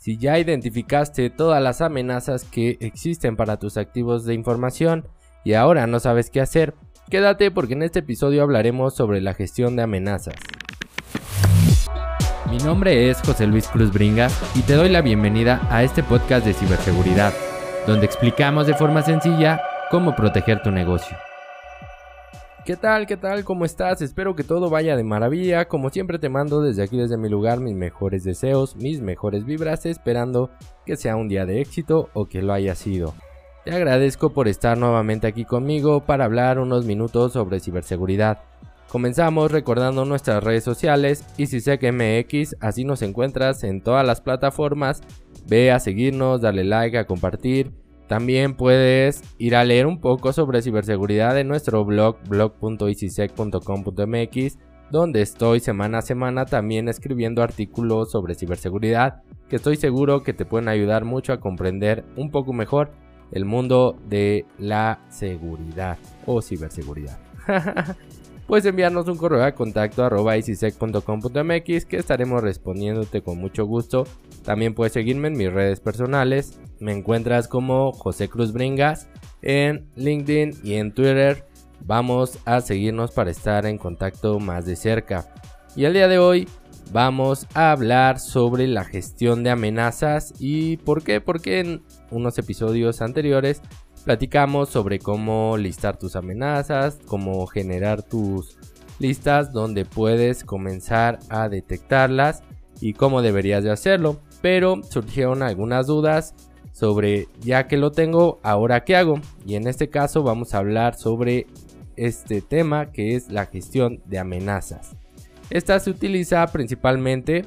Si ya identificaste todas las amenazas que existen para tus activos de información y ahora no sabes qué hacer, quédate porque en este episodio hablaremos sobre la gestión de amenazas. Mi nombre es José Luis Cruz Bringas y te doy la bienvenida a este podcast de ciberseguridad, donde explicamos de forma sencilla cómo proteger tu negocio. ¿Qué tal? ¿Qué tal? ¿Cómo estás? Espero que todo vaya de maravilla. Como siempre te mando desde aquí, desde mi lugar, mis mejores deseos, mis mejores vibras, esperando que sea un día de éxito o que lo haya sido. Te agradezco por estar nuevamente aquí conmigo para hablar unos minutos sobre ciberseguridad. Comenzamos recordando nuestras redes sociales y si sé que MX, así nos encuentras en todas las plataformas. Ve a seguirnos, dale like, a compartir también puedes ir a leer un poco sobre ciberseguridad en nuestro blog blog.easysec.com.mx donde estoy semana a semana también escribiendo artículos sobre ciberseguridad que estoy seguro que te pueden ayudar mucho a comprender un poco mejor el mundo de la seguridad o ciberseguridad. puedes enviarnos un correo a contacto arroba que estaremos respondiéndote con mucho gusto. También puedes seguirme en mis redes personales. Me encuentras como José Cruz Bringas en LinkedIn y en Twitter. Vamos a seguirnos para estar en contacto más de cerca. Y el día de hoy vamos a hablar sobre la gestión de amenazas y por qué, porque en unos episodios anteriores platicamos sobre cómo listar tus amenazas, cómo generar tus listas donde puedes comenzar a detectarlas y cómo deberías de hacerlo. Pero surgieron algunas dudas sobre ya que lo tengo, ahora qué hago. Y en este caso vamos a hablar sobre este tema que es la gestión de amenazas. Esta se utiliza principalmente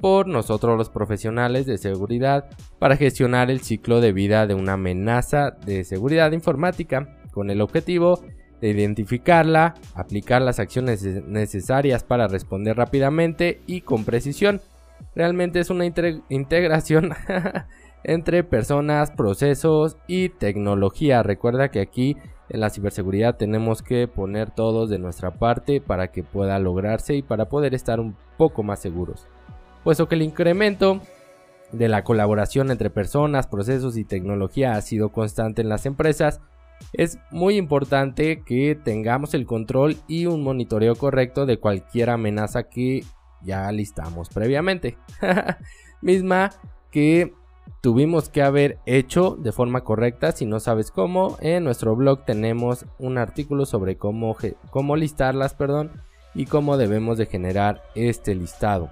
por nosotros los profesionales de seguridad para gestionar el ciclo de vida de una amenaza de seguridad informática con el objetivo de identificarla, aplicar las acciones necesarias para responder rápidamente y con precisión. Realmente es una integración entre personas, procesos y tecnología. Recuerda que aquí en la ciberseguridad tenemos que poner todos de nuestra parte para que pueda lograrse y para poder estar un poco más seguros puesto que el incremento de la colaboración entre personas, procesos y tecnología ha sido constante en las empresas, es muy importante que tengamos el control y un monitoreo correcto de cualquier amenaza que ya listamos previamente. Misma que tuvimos que haber hecho de forma correcta. Si no sabes cómo, en nuestro blog tenemos un artículo sobre cómo, cómo listarlas perdón, y cómo debemos de generar este listado.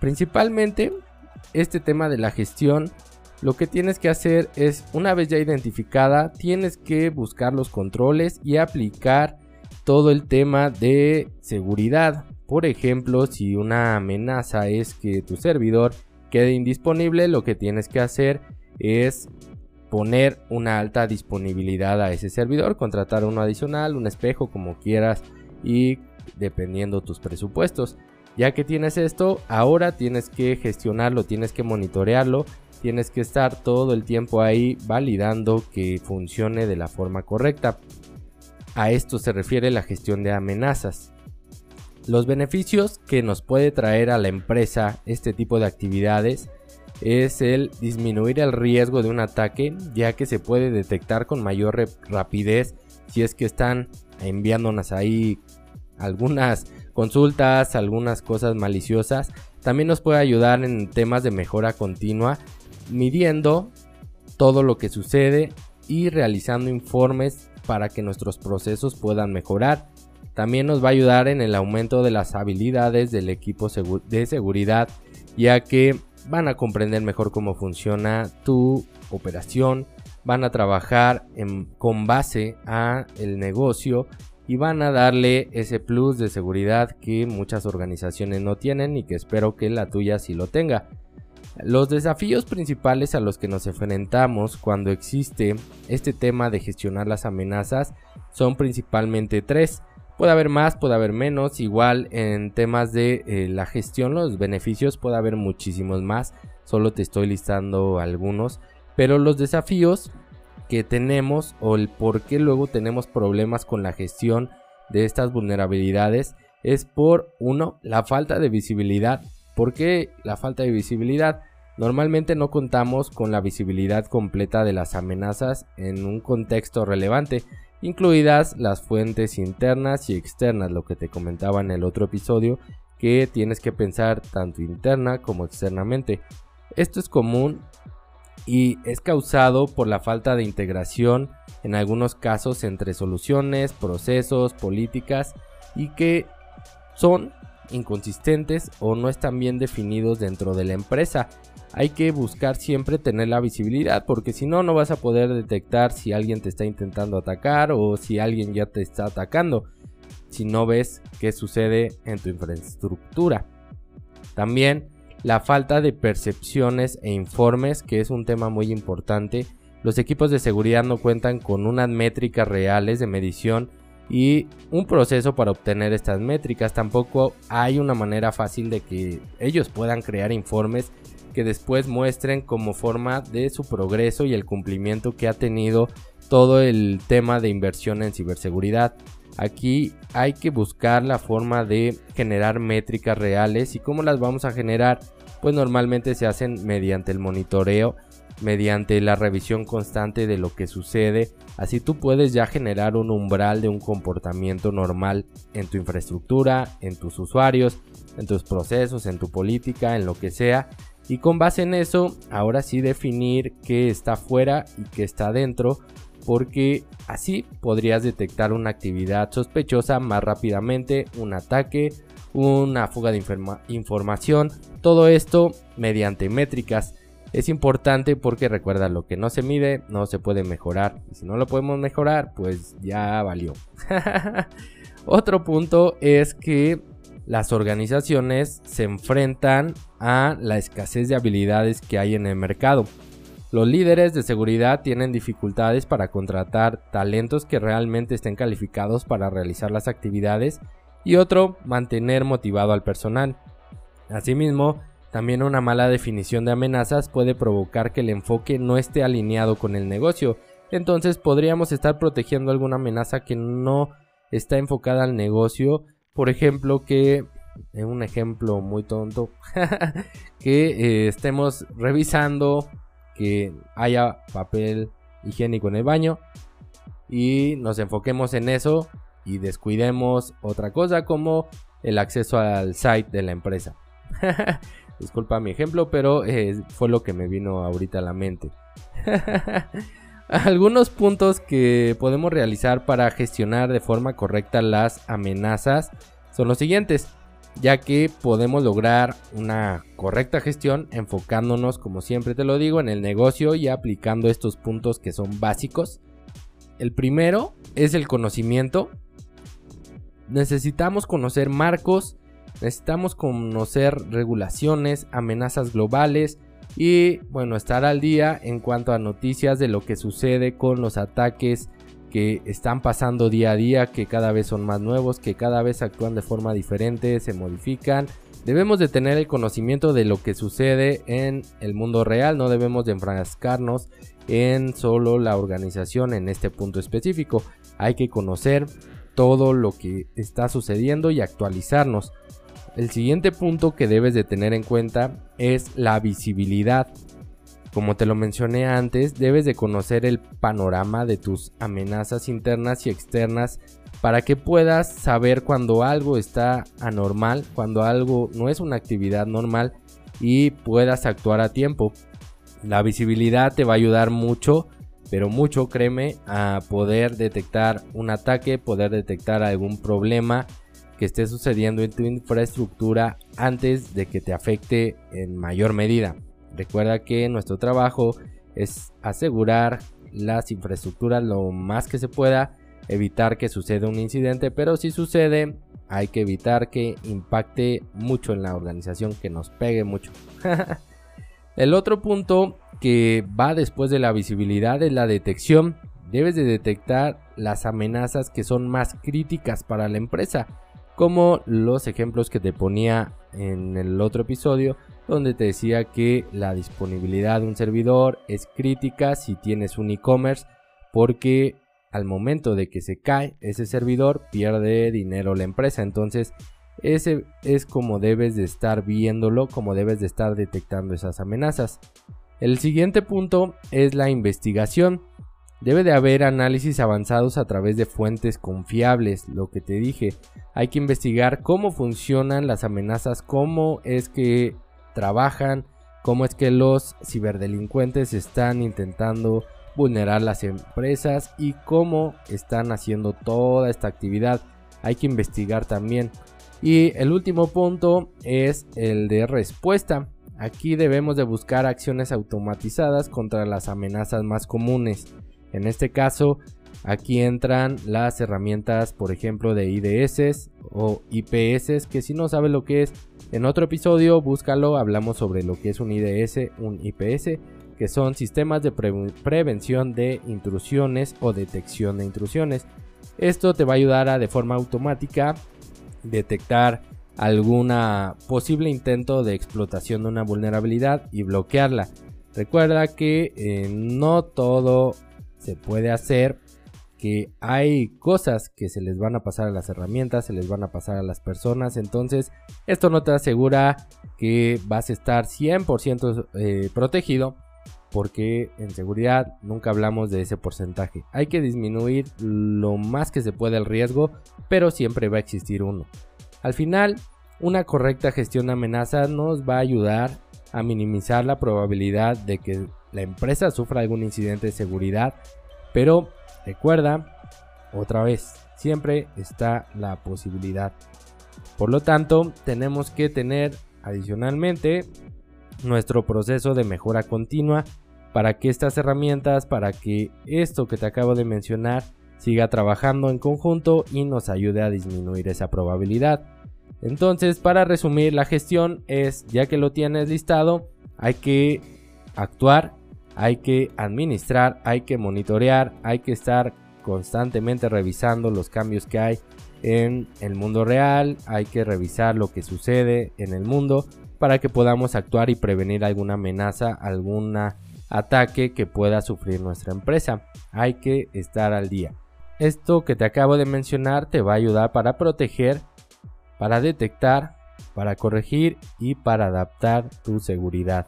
Principalmente este tema de la gestión, lo que tienes que hacer es, una vez ya identificada, tienes que buscar los controles y aplicar todo el tema de seguridad. Por ejemplo, si una amenaza es que tu servidor quede indisponible, lo que tienes que hacer es poner una alta disponibilidad a ese servidor, contratar uno adicional, un espejo como quieras y dependiendo tus presupuestos. Ya que tienes esto, ahora tienes que gestionarlo, tienes que monitorearlo, tienes que estar todo el tiempo ahí validando que funcione de la forma correcta. A esto se refiere la gestión de amenazas. Los beneficios que nos puede traer a la empresa este tipo de actividades es el disminuir el riesgo de un ataque, ya que se puede detectar con mayor rapidez si es que están enviándonos ahí algunas consultas, algunas cosas maliciosas. También nos puede ayudar en temas de mejora continua, midiendo todo lo que sucede y realizando informes para que nuestros procesos puedan mejorar. También nos va a ayudar en el aumento de las habilidades del equipo de seguridad, ya que van a comprender mejor cómo funciona tu operación, van a trabajar con base a el negocio y van a darle ese plus de seguridad que muchas organizaciones no tienen y que espero que la tuya sí lo tenga. Los desafíos principales a los que nos enfrentamos cuando existe este tema de gestionar las amenazas son principalmente tres. Puede haber más, puede haber menos. Igual en temas de eh, la gestión, los beneficios puede haber muchísimos más. Solo te estoy listando algunos. Pero los desafíos que tenemos o el por qué luego tenemos problemas con la gestión de estas vulnerabilidades es por uno la falta de visibilidad. ¿Por qué la falta de visibilidad? Normalmente no contamos con la visibilidad completa de las amenazas en un contexto relevante, incluidas las fuentes internas y externas, lo que te comentaba en el otro episodio, que tienes que pensar tanto interna como externamente. Esto es común y es causado por la falta de integración en algunos casos entre soluciones, procesos, políticas y que son inconsistentes o no están bien definidos dentro de la empresa. Hay que buscar siempre tener la visibilidad porque si no no vas a poder detectar si alguien te está intentando atacar o si alguien ya te está atacando si no ves qué sucede en tu infraestructura. También la falta de percepciones e informes, que es un tema muy importante. Los equipos de seguridad no cuentan con unas métricas reales de medición y un proceso para obtener estas métricas. Tampoco hay una manera fácil de que ellos puedan crear informes que después muestren como forma de su progreso y el cumplimiento que ha tenido todo el tema de inversión en ciberseguridad. Aquí hay que buscar la forma de generar métricas reales y cómo las vamos a generar. Pues normalmente se hacen mediante el monitoreo, mediante la revisión constante de lo que sucede. Así tú puedes ya generar un umbral de un comportamiento normal en tu infraestructura, en tus usuarios, en tus procesos, en tu política, en lo que sea. Y con base en eso, ahora sí definir qué está fuera y qué está dentro porque así podrías detectar una actividad sospechosa más rápidamente, un ataque, una fuga de información, todo esto mediante métricas. Es importante porque recuerda lo que no se mide no se puede mejorar si no lo podemos mejorar pues ya valió. Otro punto es que las organizaciones se enfrentan a la escasez de habilidades que hay en el mercado. Los líderes de seguridad tienen dificultades para contratar talentos que realmente estén calificados para realizar las actividades y otro, mantener motivado al personal. Asimismo, también una mala definición de amenazas puede provocar que el enfoque no esté alineado con el negocio, entonces podríamos estar protegiendo alguna amenaza que no está enfocada al negocio, por ejemplo que en un ejemplo muy tonto que eh, estemos revisando que haya papel higiénico en el baño y nos enfoquemos en eso y descuidemos otra cosa como el acceso al site de la empresa. Disculpa mi ejemplo, pero eh, fue lo que me vino ahorita a la mente. Algunos puntos que podemos realizar para gestionar de forma correcta las amenazas son los siguientes ya que podemos lograr una correcta gestión enfocándonos, como siempre te lo digo, en el negocio y aplicando estos puntos que son básicos. El primero es el conocimiento. Necesitamos conocer marcos, necesitamos conocer regulaciones, amenazas globales y bueno, estar al día en cuanto a noticias de lo que sucede con los ataques que están pasando día a día, que cada vez son más nuevos, que cada vez actúan de forma diferente, se modifican. Debemos de tener el conocimiento de lo que sucede en el mundo real, no debemos de enfrascarnos en solo la organización en este punto específico. Hay que conocer todo lo que está sucediendo y actualizarnos. El siguiente punto que debes de tener en cuenta es la visibilidad. Como te lo mencioné antes, debes de conocer el panorama de tus amenazas internas y externas para que puedas saber cuando algo está anormal, cuando algo no es una actividad normal y puedas actuar a tiempo. La visibilidad te va a ayudar mucho, pero mucho, créeme, a poder detectar un ataque, poder detectar algún problema que esté sucediendo en tu infraestructura antes de que te afecte en mayor medida. Recuerda que nuestro trabajo es asegurar las infraestructuras lo más que se pueda, evitar que suceda un incidente, pero si sucede hay que evitar que impacte mucho en la organización, que nos pegue mucho. El otro punto que va después de la visibilidad es la detección. Debes de detectar las amenazas que son más críticas para la empresa, como los ejemplos que te ponía en el otro episodio donde te decía que la disponibilidad de un servidor es crítica si tienes un e-commerce porque al momento de que se cae ese servidor pierde dinero la empresa. Entonces Ese es como debes de estar viéndolo, como debes de estar detectando esas amenazas. El siguiente punto es la investigación. Debe de haber análisis avanzados a través de fuentes confiables, lo que te dije. Hay que investigar cómo funcionan las amenazas, cómo es que trabajan, cómo es que los ciberdelincuentes están intentando vulnerar las empresas y cómo están haciendo toda esta actividad. Hay que investigar también. Y el último punto es el de respuesta. Aquí debemos de buscar acciones automatizadas contra las amenazas más comunes. En este caso, aquí entran las herramientas, por ejemplo, de IDS o IPS, que si no sabes lo que es, en otro episodio búscalo, hablamos sobre lo que es un IDS, un IPS, que son sistemas de prevención de intrusiones o detección de intrusiones. Esto te va a ayudar a de forma automática detectar alguna posible intento de explotación de una vulnerabilidad y bloquearla. Recuerda que eh, no todo se puede hacer, que hay cosas que se les van a pasar a las herramientas, se les van a pasar a las personas, entonces esto no te asegura que vas a estar 100% eh, protegido porque en seguridad nunca hablamos de ese porcentaje. Hay que disminuir lo más que se pueda el riesgo, pero siempre va a existir uno. Al final, una correcta gestión de amenazas nos va a ayudar a minimizar la probabilidad de que la empresa sufra algún incidente de seguridad, pero recuerda, otra vez, siempre está la posibilidad. Por lo tanto, tenemos que tener adicionalmente nuestro proceso de mejora continua para que estas herramientas, para que esto que te acabo de mencionar siga trabajando en conjunto y nos ayude a disminuir esa probabilidad. Entonces, para resumir, la gestión es, ya que lo tienes listado, hay que actuar, hay que administrar, hay que monitorear, hay que estar constantemente revisando los cambios que hay en el mundo real, hay que revisar lo que sucede en el mundo para que podamos actuar y prevenir alguna amenaza, algún ataque que pueda sufrir nuestra empresa. Hay que estar al día. Esto que te acabo de mencionar te va a ayudar para proteger, para detectar, para corregir y para adaptar tu seguridad.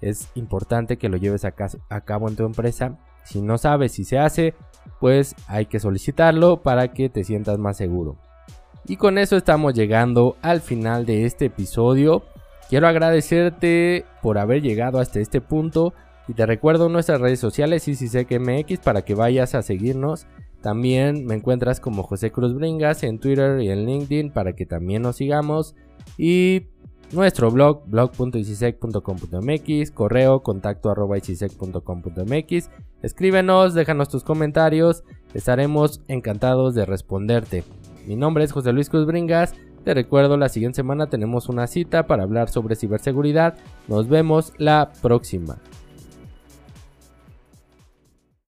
Es importante que lo lleves a, cabo en tu empresa. Si no sabes si se hace, pues hay que solicitarlo para que te sientas más seguro. Y con eso estamos llegando al final de este episodio. Quiero agradecerte por haber llegado hasta este punto y te recuerdo nuestras redes sociales MX para que vayas a seguirnos también me encuentras como José Cruz Bringas en Twitter y en LinkedIn para que también nos sigamos. Y nuestro blog, blog.icisec.com.mx, correo, contacto arroba Escríbenos, déjanos tus comentarios, estaremos encantados de responderte. Mi nombre es José Luis Cruz Bringas. Te recuerdo, la siguiente semana tenemos una cita para hablar sobre ciberseguridad. Nos vemos la próxima.